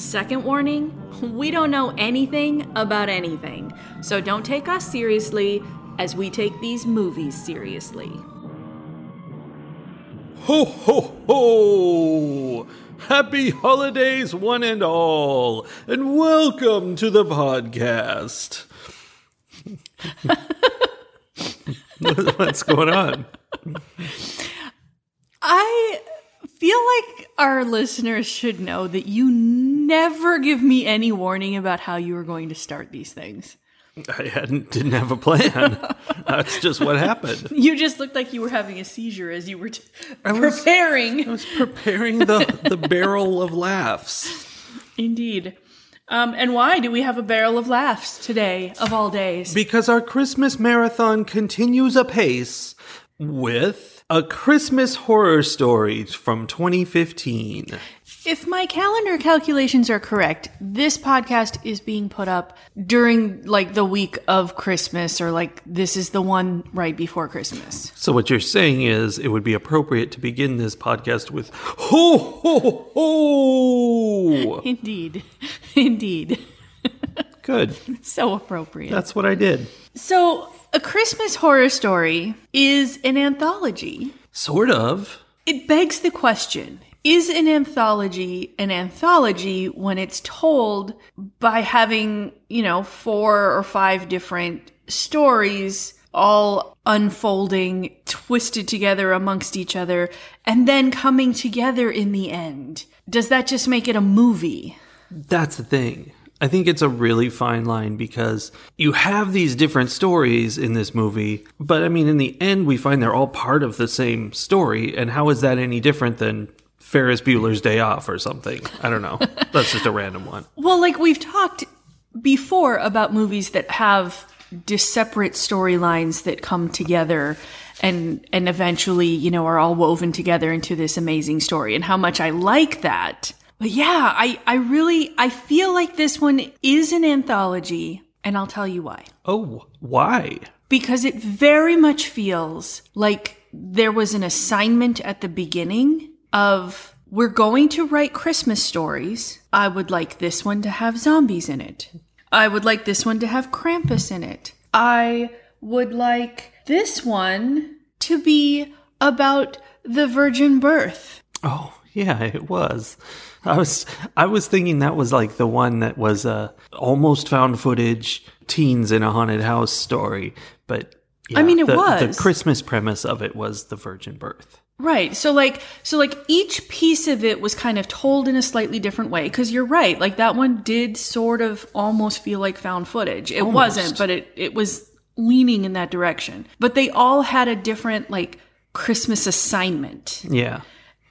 Second warning we don't know anything about anything, so don't take us seriously as we take these movies seriously. Ho, ho, ho! Happy holidays, one and all, and welcome to the podcast. What's going on? I feel like our listeners should know that you never give me any warning about how you were going to start these things. I hadn't didn't have a plan. That's just what happened. You just looked like you were having a seizure as you were t- I was- preparing. I was preparing the the barrel of laughs Indeed. Um, and why do we have a barrel of laughs today, of all days? because our Christmas marathon continues apace with a Christmas horror story from 2015. If my calendar calculations are correct, this podcast is being put up during like the week of Christmas, or like this is the one right before Christmas. So what you're saying is it would be appropriate to begin this podcast with ho ho ho. Indeed. Indeed. Good. So appropriate. That's what I did. so, A Christmas Horror Story is an anthology. Sort of. It begs the question Is an anthology an anthology when it's told by having, you know, four or five different stories all unfolding, twisted together amongst each other, and then coming together in the end? Does that just make it a movie? That's the thing. I think it's a really fine line because you have these different stories in this movie, but I mean, in the end, we find they're all part of the same story. And how is that any different than Ferris Bueller's Day Off or something? I don't know. That's just a random one. Well, like we've talked before about movies that have dis- separate storylines that come together and and eventually, you know, are all woven together into this amazing story and how much I like that. But yeah, I I really I feel like this one is an anthology and I'll tell you why. Oh, why? Because it very much feels like there was an assignment at the beginning of we're going to write Christmas stories. I would like this one to have zombies in it. I would like this one to have Krampus in it. I would like this one to be about the virgin birth. Oh, yeah, it was. I was I was thinking that was like the one that was a almost found footage teens in a haunted house story, but yeah, I mean, it the, was. the Christmas premise of it was the virgin birth. Right. So like so like each piece of it was kind of told in a slightly different way cuz you're right. Like that one did sort of almost feel like found footage. It Almost. wasn't, but it it was leaning in that direction. But they all had a different like Christmas assignment. Yeah.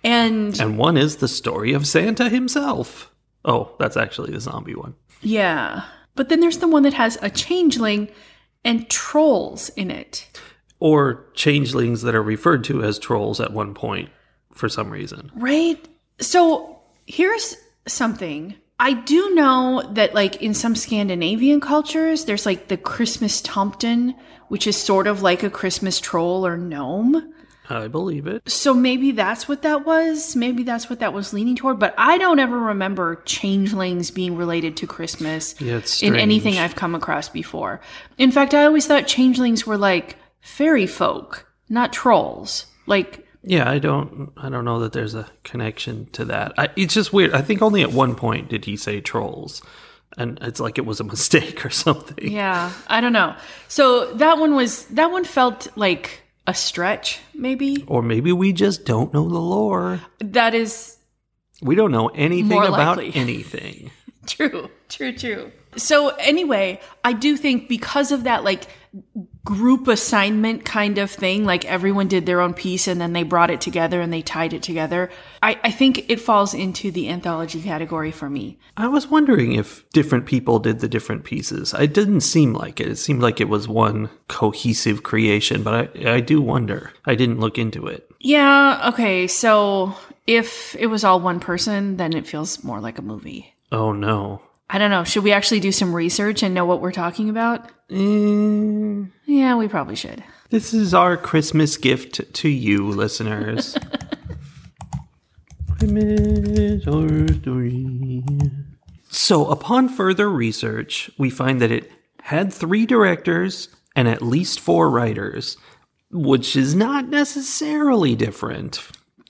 And And one is the story of Santa himself. Oh, that's actually the zombie one. yeah. But then there's the one that has a changeling and trolls in it. Or changelings that are referred to as trolls at one point for some reason. Right? So here's something. I do know that, like, in some Scandinavian cultures, there's like the Christmas Tomten, which is sort of like a Christmas troll or gnome. I believe it. So maybe that's what that was. Maybe that's what that was leaning toward. But I don't ever remember changelings being related to Christmas Yeah, in anything. I've come across before. In fact, I always thought changelings were like fairy folk, not trolls. Like, Yeah, I don't I don't know that there's a connection to that. I, it's just weird. I think only at one point did he say trolls. And it's like it was a mistake or something. Yeah, I don't know. So that one was that one felt like a stretch, maybe. Or maybe we just don't know the lore. That is We don't know anything about likely. anything. true, true, true. So anyway, I do think because of that like group assignment kind of thing, like everyone did their own piece and then they brought it together and they tied it together, I, I think it falls into the anthology category for me. I was wondering if different people did the different pieces. It didn't seem like it. It seemed like it was one cohesive creation, but I, I do wonder. I didn't look into it. Yeah, okay, so if it was all one person, then it feels more like a movie. Oh no. I don't know. Should we actually do some research and know what we're talking about? Eh, Yeah, we probably should. this is our Christmas gift to you, listeners. So, upon further research, we find that it had three directors and at least four writers, which is not necessarily different.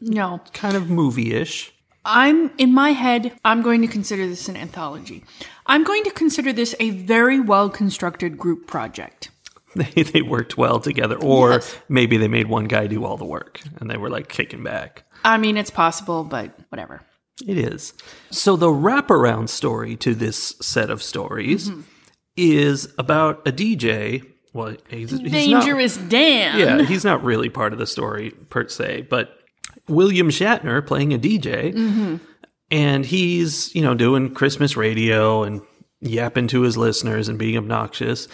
No. Kind of movie ish. I'm in my head, I'm going to consider this an anthology. I'm going to consider this a very well constructed group project. They, they worked well together, or Yes. maybe they made one guy do all the work and they were like kicking back. I mean, it's possible, but whatever. It is. So the wraparound story to this set of stories Mm-hmm. is about a DJ. Well, he's, he's not- Dangerous Dan. yeah, he's not really part of the story per se, but William Shatner playing a DJ, Mm-hmm. and he's you know doing Christmas radio and yapping to his listeners and being obnoxious,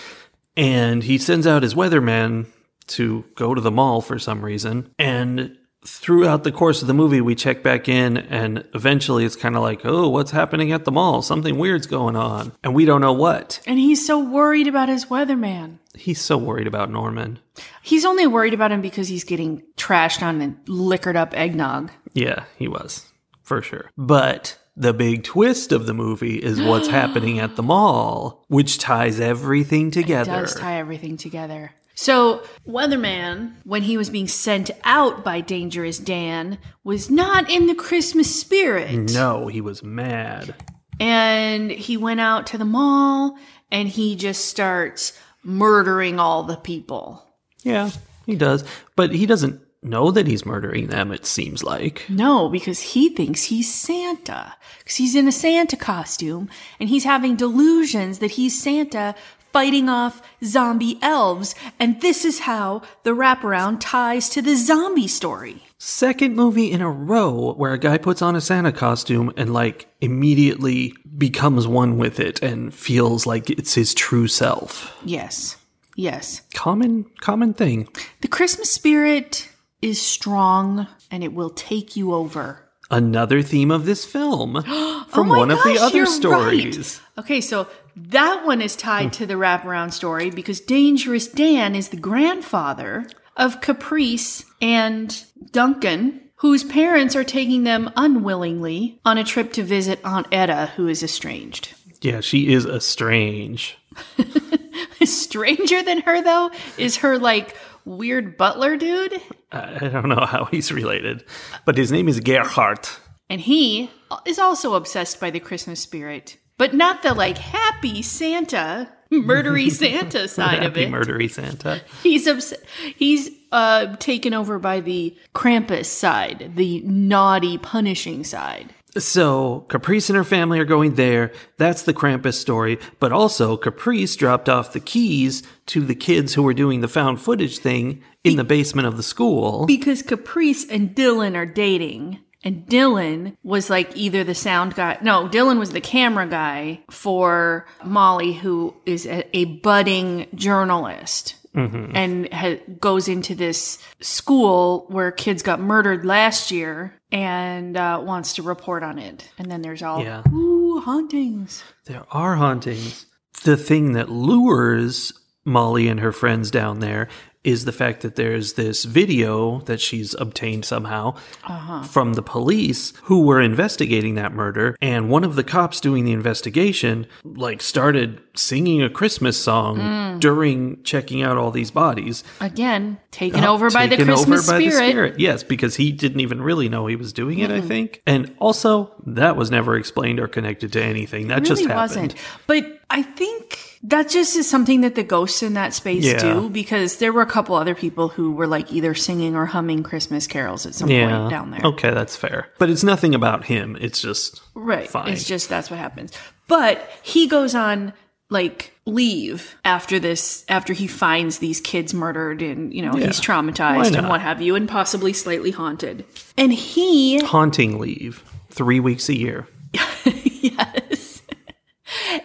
and he sends out his weatherman to go to the mall for some reason, and throughout the course of the movie we check back in and eventually it's kind of like oh what's happening at the mall something weird's going on and we don't know what And he's so worried about his weatherman. He's so worried about norman He's only worried about him because he's getting trashed on and liquored up eggnog. Yeah, he was, for sure. But the big twist of the movie is what's happening at the mall, which ties everything together. Does tie everything together. So, Weatherman, when he was being sent out by Dangerous Dan, was not in the Christmas spirit. no, he was mad. And he went out to the mall and he just starts murdering all the people. Yeah, he does. But he doesn't know that he's murdering them, it seems like. No, because he thinks he's Santa. Because he's in a Santa costume and he's having delusions that he's Santa fighting off zombie elves. And this is how the wraparound ties to the zombie story. Second movie in a row where a guy puts on a Santa costume and, like, immediately becomes one with it and feels like it's his true self. Yes. Yes. Common, common thing. The Christmas spirit is strong and it will take you over. Another theme of this film oh from Oh one of the other stories. right. Okay, so that one is tied to the wraparound story because Dangerous Dan is the grandfather of Caprice and Duncan, whose parents are taking them unwillingly on a trip to visit Aunt Etta, who is estranged. Yeah, she is estranged. Stranger than her, though, is her like weird butler dude. I don't know how he's related, but his name is Gerhard. And he is also obsessed by the Christmas spirit, but not the like happy Santa, murdery Santa side of it. murdery Santa. He's obs- he's uh taken over by the Krampus side, the naughty punishing side. So Caprice and her family are going there. That's the Krampus story. But also, Caprice dropped off the keys to the kids who were doing the found footage thing in the basement of the school. Because Caprice and Dylan are dating. And Dylan was like either the sound guy. No, Dylan was the camera guy for Molly, who is a, a budding journalist. And ha- goes into this school where kids got murdered last year and uh, wants to report on it. And then there's all, Yeah. ooh, hauntings. There are hauntings. The thing that lures Molly and her friends down there is the fact that there's this video that she's obtained somehow uh-huh. from the police who were investigating that murder and one of the cops doing the investigation like started singing a christmas song mm. during checking out all these bodies Again, taken uh, over by the Christmas over by the spirit. Yes, because he didn't even really know he was doing it, I think. And also, that was never explained or connected to anything. That just really happened. wasn't. But I think that just is something that the ghosts in that space Yeah. do because there were a couple other people who were like either singing or humming Christmas carols at some Yeah. point down there. Okay, that's fair. But it's nothing about him. It's just Right. Fine. It's just that's what happens. But he goes on like leave after this after he finds these kids murdered and you know he's traumatized and what have you and possibly slightly haunted and he Haunting leave, three weeks a year.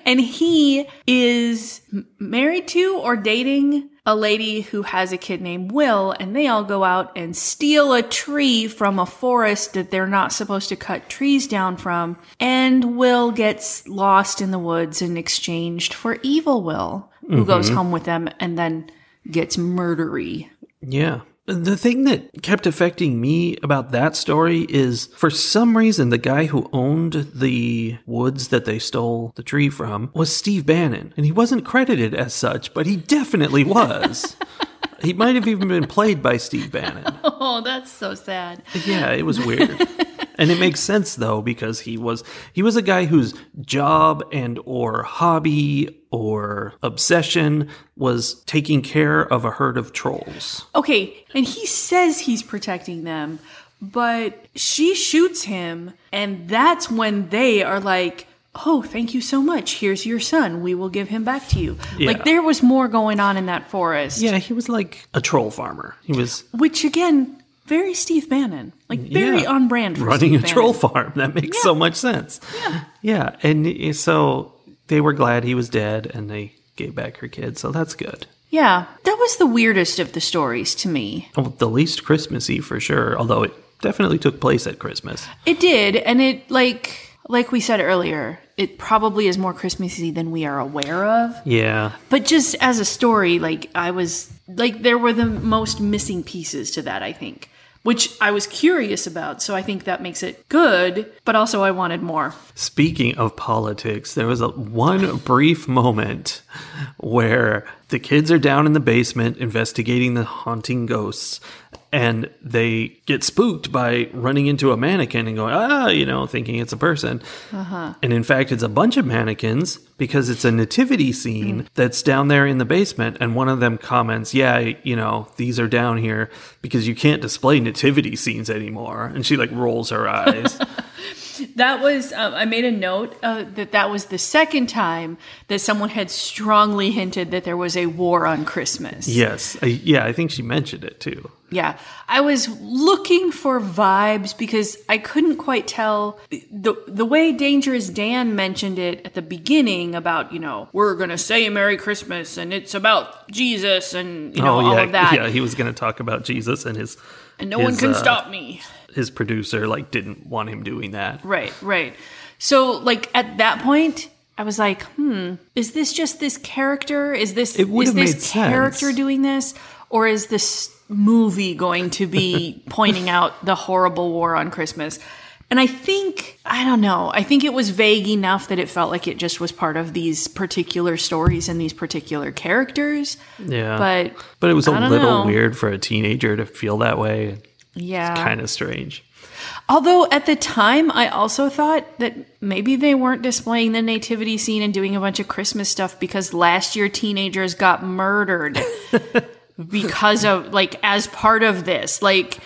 and he is married to or dating a lady who has a kid named will and they all go out and steal a tree from a forest that they're not supposed to cut trees down from. And will gets lost in the woods and exchanged for evil will who goes mm-hmm. home with them and then gets murdery. Yeah. The thing that kept affecting me about that story is for some reason, the guy who owned the woods that they stole the tree from was Steve Bannon. And he wasn't credited as such, but he definitely was. he might have even been played by Steve Bannon. oh that's so sad Yeah, it was weird. and it makes sense though because he was he was a guy whose job and or hobby or obsession was taking care of a herd of trolls. Okay, and he says he's protecting them, but she shoots him, and that's when they are like, Oh, thank you so much. Here's your son. We will give him back to you. Yeah. Like, there was more going on in that forest. Yeah, he was like a troll farmer. He was Which, again, very Steve Bannon. Like, very Yeah. on brand for running Steve a Bannon. troll farm. That makes so much sense. Yeah. Yeah, and so they were glad he was dead and they gave back her kid. So that's good. Yeah, that was the weirdest of the stories to me. Well, the least Christmassy for sure, although it definitely took place at Christmas. It did, and it, like, like we said earlier, it probably is more Christmassy than we are aware of. Yeah. But just as a story, like I was like there were the most missing pieces to that, I think. Which I was curious about, so I think that makes it good, but also I wanted more. Speaking of politics, there was a one brief moment where the kids are down in the basement investigating the haunting ghosts and they get spooked by running into a mannequin and going, ah, you know, thinking it's a person. And in fact, it's a bunch of mannequins because it's a nativity scene that's down there in the basement. And one of them comments, yeah, you know, these are down here because you can't display nativity scenes anymore. And she like rolls her eyes. That was um, I made a note uh, that that was the second time that someone had strongly hinted that there was a war on Christmas. Yes. I, yeah, I think she mentioned it too. Yeah, I was looking for vibes because I couldn't quite tell the the way Dangerous Dan mentioned it at the beginning about you know we're gonna say Merry Christmas and it's about Jesus and you know all Oh, yeah. of that Yeah, he was going to talk about Jesus and his and no one can uh, stop me. his producer like didn't want him doing that. Right, right. So like at that point. I was like, hmm, is this just this character? Is this It is this made sense. character doing this? Or is this movie going to be pointing out the horrible war on Christmas? And I think, I don't know, I think it was vague enough that it felt like it just was part of these particular stories and these particular characters. Yeah. But but it was a little know. weird for a teenager to feel that way. yeah. Kind of strange. Although at the time, I also thought that maybe they weren't displaying the nativity scene and doing a bunch of Christmas stuff because last year teenagers got murdered because of, like, as part of this. Like,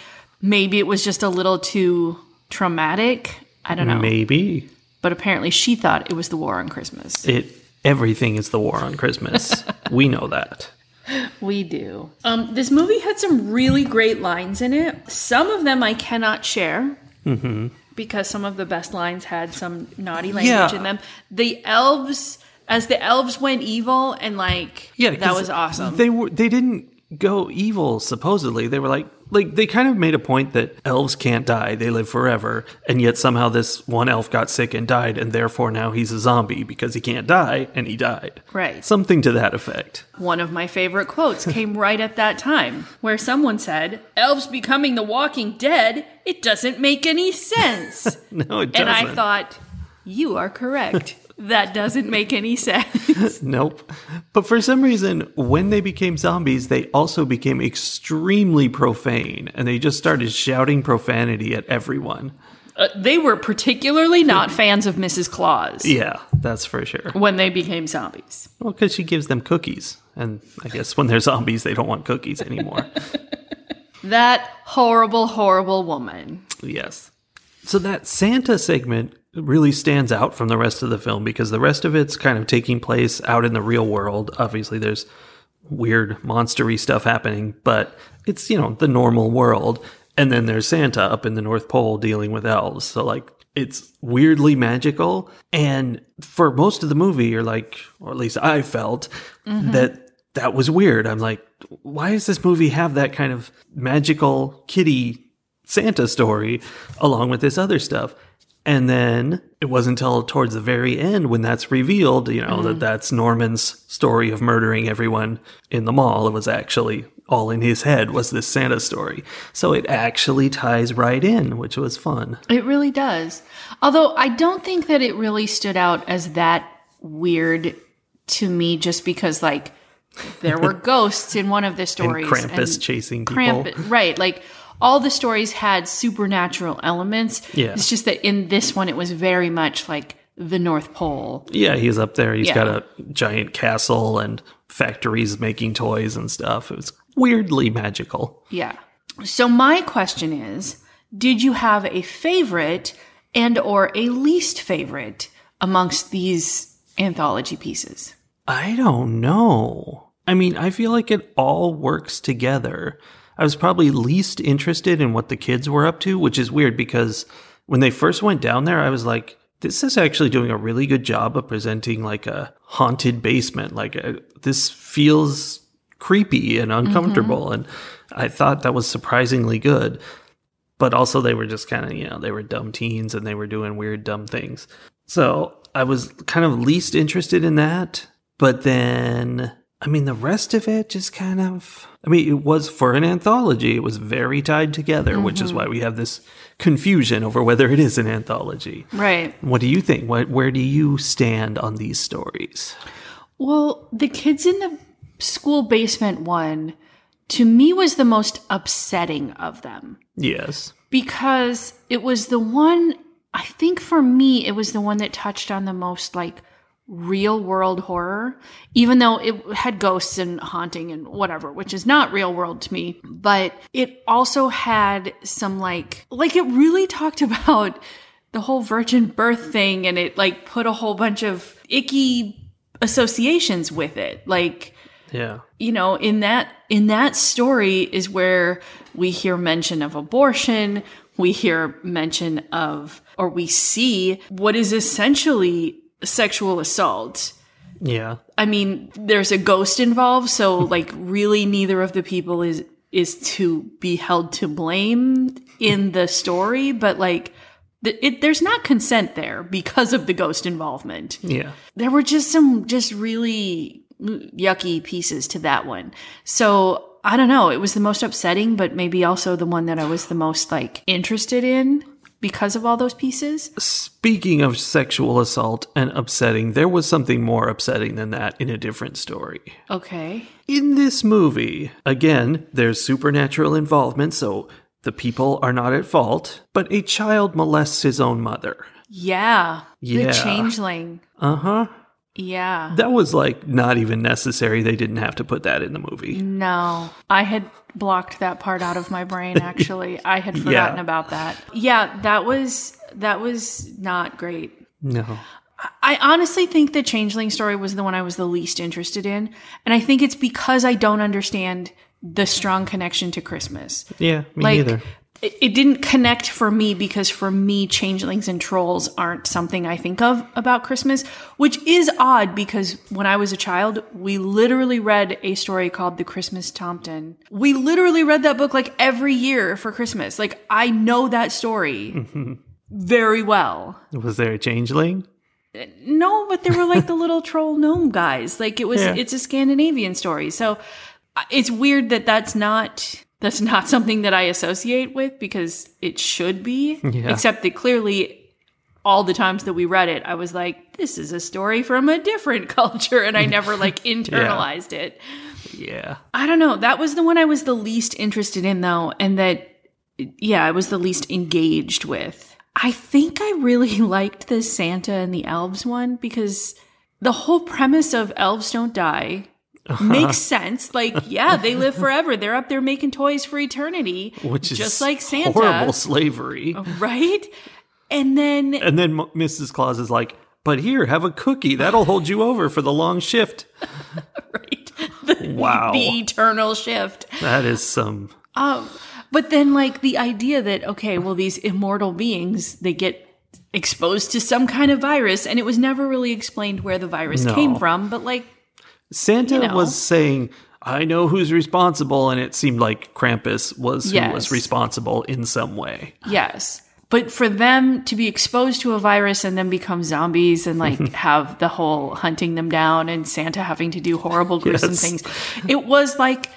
maybe it was just a little too traumatic. I don't know. Maybe But apparently she thought it was the war on Christmas. it everything is the war on Christmas. we know that. We do. Um, this movie had some really great lines in it. Some of them I cannot share because some of the best lines had some naughty language Yeah. in them. The elves, as the elves went evil, and like Yeah, that was awesome. They were they didn't go evil supposedly. They were like like they kind of made a point that elves can't die; they live forever. And yet somehow this one elf got sick and died, and therefore now he's a zombie because he can't die, and he died. Right. Something to that effect. One of my favorite quotes came right at that time, where someone said, "Elves becoming the Walking Dead. It doesn't make any sense." No, it doesn't. and I thought, you are correct. That doesn't make any sense. Nope. But for some reason, when they became zombies, they also became extremely profane and they just started shouting profanity at everyone. Uh, they were particularly not fans of Mrs. Claus Yeah, that's for sure. when they became zombies. Well, because she gives them cookies. And I guess when they're zombies, they don't want cookies anymore. That horrible, horrible woman. yes. So that Santa segment really stands out from the rest of the film because the rest of it's kind of taking place out in the real world. Obviously, there's weird monstery stuff happening, but it's, you know, the normal world. And then there's Santa up in the North Pole dealing with elves. So, like, it's weirdly magical. And for most of the movie, you're like, or at least I felt mm-hmm. that that was weird. I'm like, why does this movie have that kind of magical kitty Santa story along with this other stuff? And then it wasn't until towards the very end when that's revealed, you know, that mm-hmm. that's Norman's story of murdering everyone in the mall. It was actually all in his head was this Santa story. So it actually ties right in, which was fun. It really does. Although I don't think that it really stood out as that weird to me just because like there were ghosts in one of the And stories Krampus and chasing people. Krampus, right? Like all the stories had supernatural elements. Yeah. It's just that in this one it was very much like the North Pole. Yeah, he's up there. He's Yeah. got a giant castle and factories making toys and stuff. It was weirdly magical. Yeah. So my question is, did you have a favorite and or a least favorite amongst these anthology pieces? I don't know. I mean, I feel like it all works together. I was probably least interested in what the kids were up to, which is weird because when they first went down there, I was like, this is actually doing a really good job of presenting like a haunted basement. Like, a, this feels creepy and uncomfortable. Mm-hmm. And I thought that was surprisingly good. But also, they were just kind of, you know, they were dumb teens and they were doing weird, dumb things. So I was kind of least interested in that. But then, I mean, the rest of it just kind of, I mean, it was for an anthology. It was very tied together, which is mm-hmm. why we have this confusion over whether it is an anthology. Right. What do you think? What, where do you stand on these stories? Well, the kids in the school basement one to me was the most upsetting of them Yes. because it was the one I think for me it was the one that touched on the most like real world horror even though it had ghosts and haunting and whatever which is not real world to me but it also had some like like it really talked about the whole virgin birth thing and it like put a whole bunch of icky associations with it like Yeah. you know in that in that story is where we hear mention of abortion we hear mention of or we see what is essentially sexual assault Yeah. i mean there's a ghost involved so like really neither of the people is is to be held to blame in the story but like th- it, there's not consent there because of the ghost involvement Yeah. there were just some just really yucky pieces to that one. So I don't know. It was the most upsetting, but maybe also the one that I was the most like interested in because of all those pieces. Speaking of sexual assault and upsetting, there was something more upsetting than that in a different story. Okay. In this movie, again, there's supernatural involvement, so the people are not at fault, but a child molests his own mother. Yeah. Yeah. The changeling. Uh huh. Yeah. That was like not even necessary. They didn't have to put that in the movie. No, I had blocked that part out of my brain actually. I had forgotten Yeah. about that. Yeah, that was that was not great. No. I honestly think the changeling story was the one I was the least interested in. And I think it's because I don't understand the strong connection to Christmas. Yeah, me Like, neither. It, didn't connect for me because for me, changelings and trolls aren't something I think of about Christmas, which is odd because when I was a child, we literally read a story called The Christmas Tomten. We literally read that book like every year for Christmas. Like, I know that story very well. Was there a changeling? No, but there were like the little troll gnome guys. Like it was, Yeah. it's a Scandinavian story. So uh, it's weird that that's not that's not something that I associate with because it should be. Yeah. Except that clearly, all the times that we read it, I was like, this is a story from a different culture, and I never like internalized it. Yeah. I don't know. That was the one I was the least interested in, though, and that, yeah, I was the least engaged with. I think I really liked the Santa and the elves one because the whole premise of elves don't die makes sense. Like, yeah, they live forever. They're up there making toys for eternity, Which is just like Santa, horrible slavery. right? And then And then Mrs. Claus is like, "But here, have a cookie. That'll hold you over for the long shift." right, the, Wow. the eternal shift. That is some Um, but then like the idea that okay, well these immortal beings they get exposed to some kind of virus, and it was never really explained where the virus No. came from. But like, Santa You know. was saying, "I know who's responsible," and it seemed like Krampus was who was responsible in some way. yes. But for them to be exposed to a virus and then become zombies and like have the whole hunting them down and Santa having to do horrible gruesome Yes. things, it was like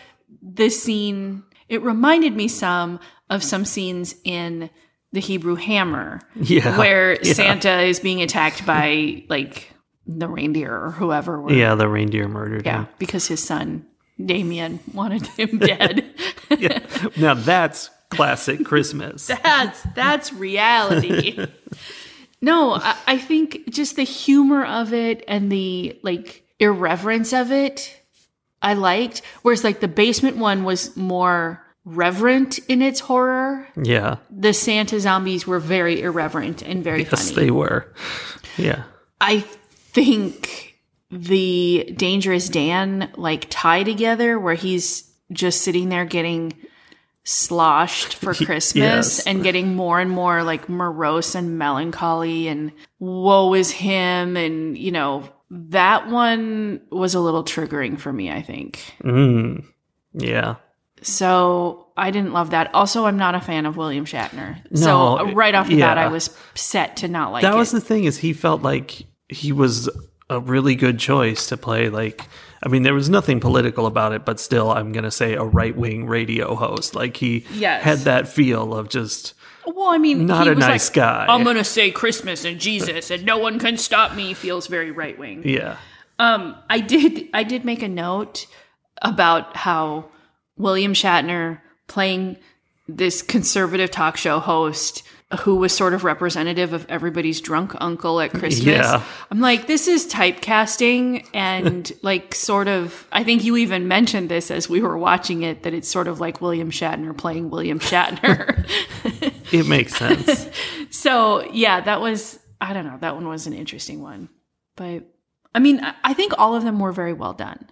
the scene. It reminded me some of some scenes in the Hebrew Hammer, Yeah, where yeah. Santa is being attacked by like the reindeer or whoever. were- Yeah, the reindeer murdered yeah, him. because his son Damien wanted him dead. Yeah. Now that's classic Christmas. that's that's reality. no, I, I think just the humor of it and the like irreverence of it, I liked. Whereas like the basement one was more reverent in its horror. Yeah. The Santa zombies were very irreverent and very Yes, funny. they were. Yeah. I think the Dangerous Dan like tie together where he's just sitting there getting sloshed for Christmas Yes. and getting more and more like morose and melancholy and woe is him and you know that one was a little triggering for me I think. Mm. Yeah. So I didn't love that. Also, I'm not a fan of William Shatner. No, so right off the bat. I was set to not like that it. was the thing is he felt like he was a really good choice to play like I mean there was nothing political about it but still I'm going to say a right-wing radio host like he Yes. had that feel of just Well, I mean, Not he a was nice like, guy. I'm gonna say Christmas and Jesus, and no one can stop me. Feels very right wing. yeah Um, I did, I did make a note about how William Shatner playing this conservative talk show host who was sort of representative of everybody's drunk uncle at Christmas. Yeah. I'm like, this is typecasting and like sort of I think you even mentioned this as we were watching it, that it's sort of like William Shatner playing William Shatner. it makes sense So yeah, that was I don't know, that one was an interesting one. But I mean, I- think all of them were very well done.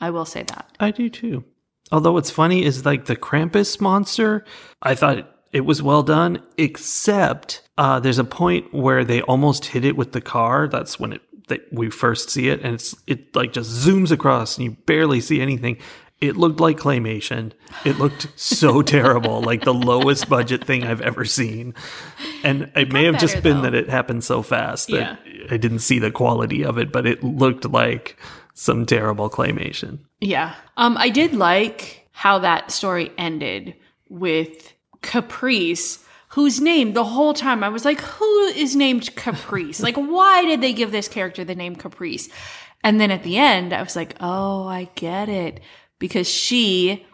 I will say that. I do too. Although what's funny is like the Krampus monster, I thought it was well done, except uh, there's a point where they almost hit it with the car. That's when it that we first see it, and it's it like just zooms across, and you barely see anything. It looked like claymation. It looked so terrible, like the lowest budget thing I've ever seen. And it may have better, just been though. that it happened so fast Yeah. that I didn't see the quality of it, but it looked like some terrible claymation. Yeah. Um I did like how that story ended with Caprice whose name the whole time I was like who is named Caprice? like why did they give this character the name Caprice? And then at the end I was like, "Oh, I get it." Because she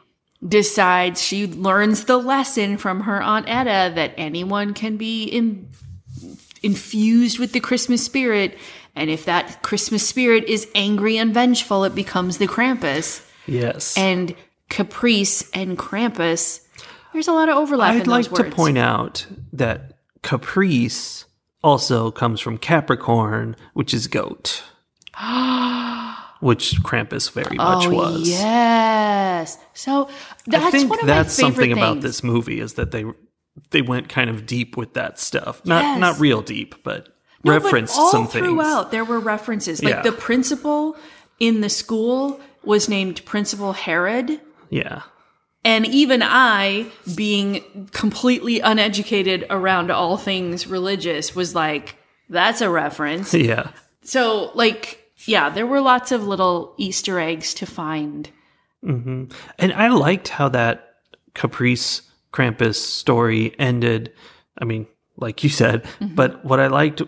decides she learns the lesson from her aunt Etta that anyone can be in, infused with the Christmas spirit. And if that Christmas spirit is angry and vengeful, it becomes the Krampus. Yes. And Caprice and Krampus, there's a lot of overlap I'd like to point out that caprice also comes from Capricorn, which is goat. which Krampus very much oh, was. yes. So that's I think one of that's my favorite something about this movie is that they they went kind of deep with that stuff. Not Yes. not real deep, but No, but all some things. throughout there were references. Like Yeah. the principal in the school was named Principal Herod. Yeah. And even I, being completely uneducated around all things religious, was like, that's a reference. Yeah. So, like, yeah, there were lots of little Easter eggs to find. Mm-hmm. And I liked how that Caprice Krampus story ended. I mean, like you said, mm-hmm. but what I liked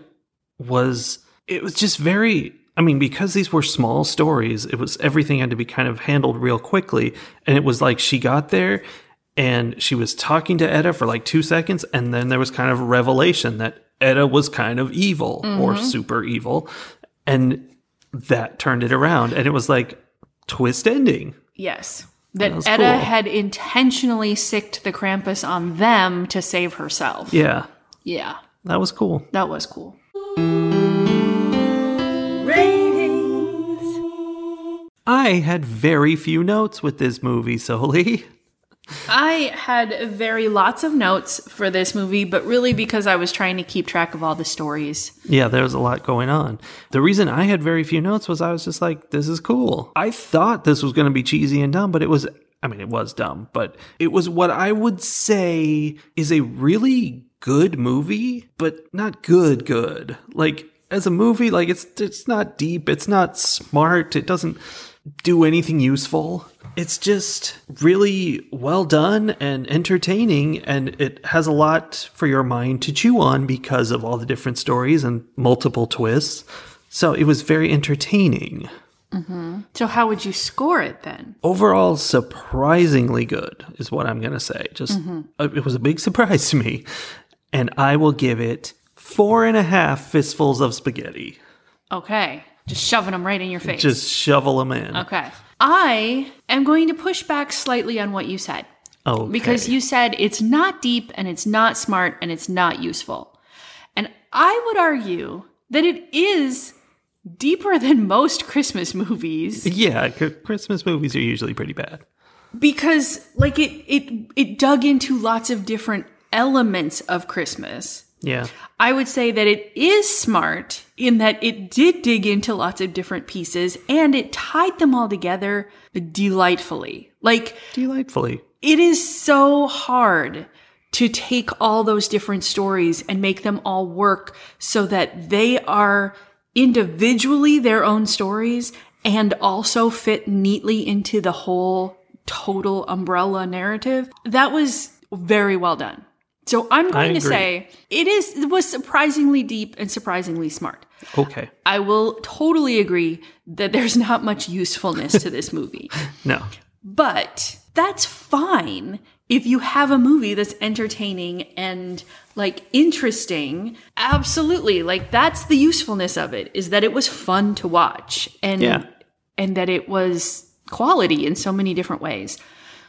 was it was just very. I mean, because these were small stories, it was everything had to be kind of handled real quickly. And it was like she got there and she was talking to Etta for like two seconds, and then there was kind of revelation that Etta was kind of evil or mm-hmm. super evil. And that turned it around. And it was like twist ending. Yes. That was Etta cool. had intentionally sicked the Krampus on them to save herself. Yeah. Yeah. that was cool. That was cool. I had very few notes with this movie, Soli. I had very lots of notes for this movie, but really because I was trying to keep track of all the stories. Yeah, there was a lot going on. The reason I had very few notes was I was just like, this is cool. I thought this was going to be cheesy and dumb, but it was, I mean, it was dumb, but it was what I would say is a really good movie, but not good, good. Like, as a movie, like it's it's not deep, it's not smart, it doesn't do anything useful. It's just really well done and entertaining, and it has a lot for your mind to chew on because of all the different stories and multiple twists. So it was very entertaining. So, how would you score it then? Overall, surprisingly good is what I'm going to say. Just, uh, it was a big surprise to me. And I will give it four and a half fistfuls of spaghetti. Okay. Just shoving them right in your face. Just shovel them in. okay. I am going to push back slightly on what you said. Okay. because you said it's not deep and it's not smart and it's not useful. And I would argue that it is deeper than most Christmas movies Yeah, Christmas movies are usually pretty bad. because like it it it dug into lots of different elements of Christmas. Yeah. I would say that it is smart in that it did dig into lots of different pieces and it tied them all together delightfully. Like Delightfully. it is so hard to take all those different stories and make them all work so that they are individually their own stories and also fit neatly into the whole total umbrella narrative. That was very well done. So I'm going to say it is it was surprisingly deep and surprisingly smart. Okay. I will totally agree that there's not much usefulness to this movie. No. But that's fine if you have a movie that's entertaining and like interesting. Absolutely. Like that's the usefulness of it is that it was fun to watch and Yeah. and that it was quality in so many different ways.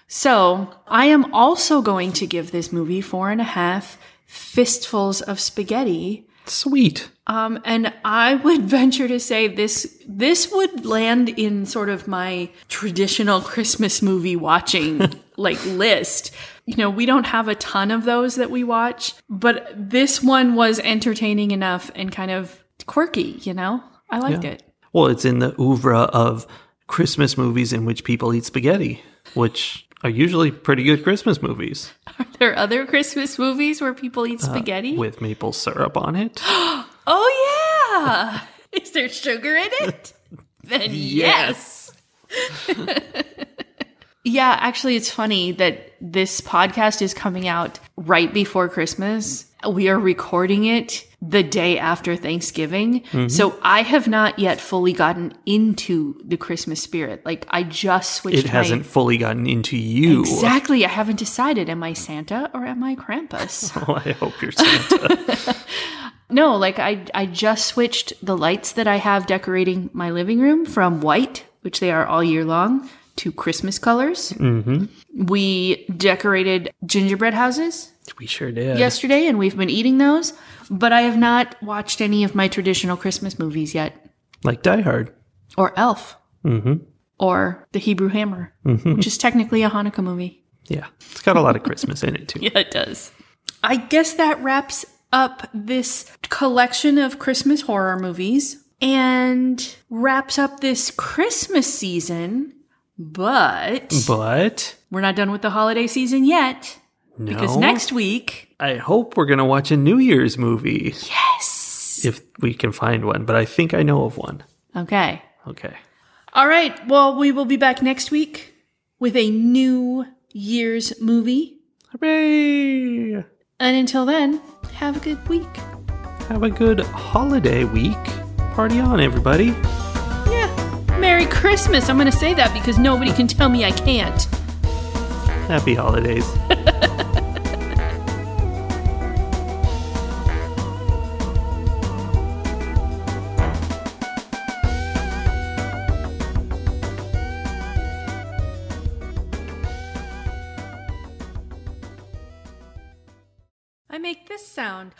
So I am also going to give this movie four and a half fistfuls of spaghetti Sweet. um, and I would venture to say this this would land in sort of my traditional Christmas movie watching like list. You know, we don't have a ton of those that we watch, but this one was entertaining enough and kind of quirky, you know? I liked Yeah. it. Well, it's in the oeuvre of Christmas movies in which people eat spaghetti, which are usually pretty good Christmas movies Are there other Christmas movies where people eat uh, spaghetti? with maple syrup on it. oh yeah. Is there sugar in it? then yes. Yeah, actually, it's funny that this podcast is coming out right before Christmas. We are recording it the day after Thanksgiving. Mm-hmm. So I have not yet fully gotten into the Christmas spirit. Like, I just switched It hasn't fully gotten into you. Exactly. I haven't decided. Am I Santa or am I Krampus? Oh, I hope you're Santa. no, like, I, I just switched the lights that I have decorating my living room from white, which they are all year long, to Christmas colors. Mm-hmm. We decorated gingerbread houses we sure did. yesterday and we've been eating those, but I have not watched any of my traditional Christmas movies yet. Like Die Hard. Or Elf. Mm-hmm. Or The Hebrew Hammer, which is technically a Hanukkah movie. Yeah. It's got a lot of Christmas in it, too. Yeah, it does. I guess that wraps up this collection of Christmas horror movies and wraps up this Christmas season. But But we're not done with the holiday season yet. no. Because next week, I hope we're going to watch a New Year's movie. yes. If we can find one, but I think I know of one. Okay. Okay. All right. Well, we will be back next week with a new year's movie. Hooray! And until then, have a good week. Have a good holiday week. Party on, everybody. Merry Christmas. I'm going to say that because nobody can tell me I can't. Happy holidays. I make this sound.